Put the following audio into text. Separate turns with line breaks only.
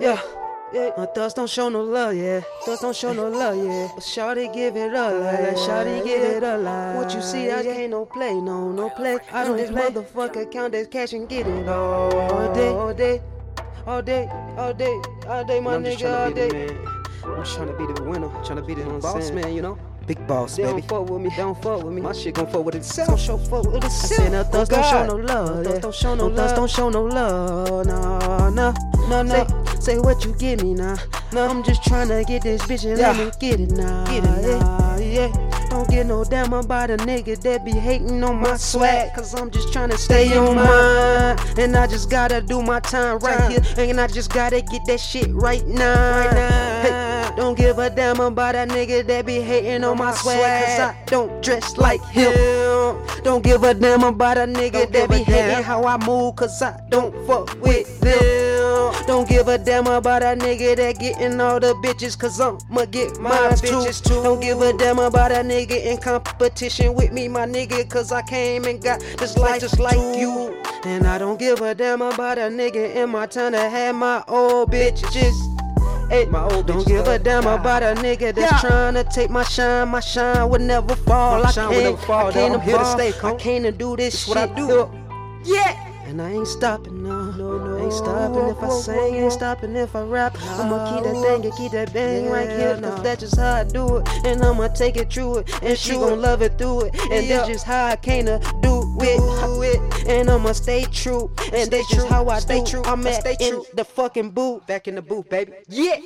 Yeah. Yeah, my thoughts don't show no love, yeah. Thoughts don't show no love, yeah. But Shawty give it up, like Shawty give it up, like What you see, I can't no play, no, no play. I don't this motherfucker count this cash and get it all, all day, all day, all day, all day, all day, my nigga, all day.
I'm just trying to be the winner, trying to be the boss man, you know. Big boss,
they
baby.
Don't fuck with me.
They don't fuck with me.
My shit gon' fuck with itself.
Don't show fuck with itself. I
said, oh, no thoughts don't show no love.
No don't show no love.
don't show no love. No, no, no, no. Say, say what you give me now. No, I'm just trying to get this bitch and yeah. let me get it now.
Get it now.
Yeah. Don't get no damn about a nigga that be hating on my swag. Cause I'm just trying to stay on mine. And I just gotta do my time right here. And I just gotta get that shit right now.
Right now.
Hey. Don't give a damn about a nigga that be hating on my swag. Cause I don't dress like him. Don't give a damn about a nigga that be hating how I move. Cause I don't fuck with them. Don't give a damn about a nigga that getting all the bitches. Cause I'ma get my bitches too. Don't give a damn about a nigga in competition with me, my nigga. Cause I came and got this life just like you. And I don't give a damn about a nigga in my town that had my old bitches. Hey,
my old
don't give a damn about a nigga that's yeah. trying to take my shine. My shine would never fall.
My
I
shine
can't,
would never fall.
I can't
I'm here to stay,
I can't do this
That's
shit.
what I do.
Yeah. And I ain't stopping, no, no, no. Ain't stopping if I sing, ain't stopping if I rap. I'ma keep that thing and keep that bang
yeah,
right here, cause that's just how I do it. And I'ma take it through it, and she gon' love it through it. And
yeah.
that's just how I came to do it. And I'ma stay true, and
stay
that's just how I
stay
do.
True.
I'm at
stay
in
true.
the fucking booth.
Back in the booth, baby.
Yeah.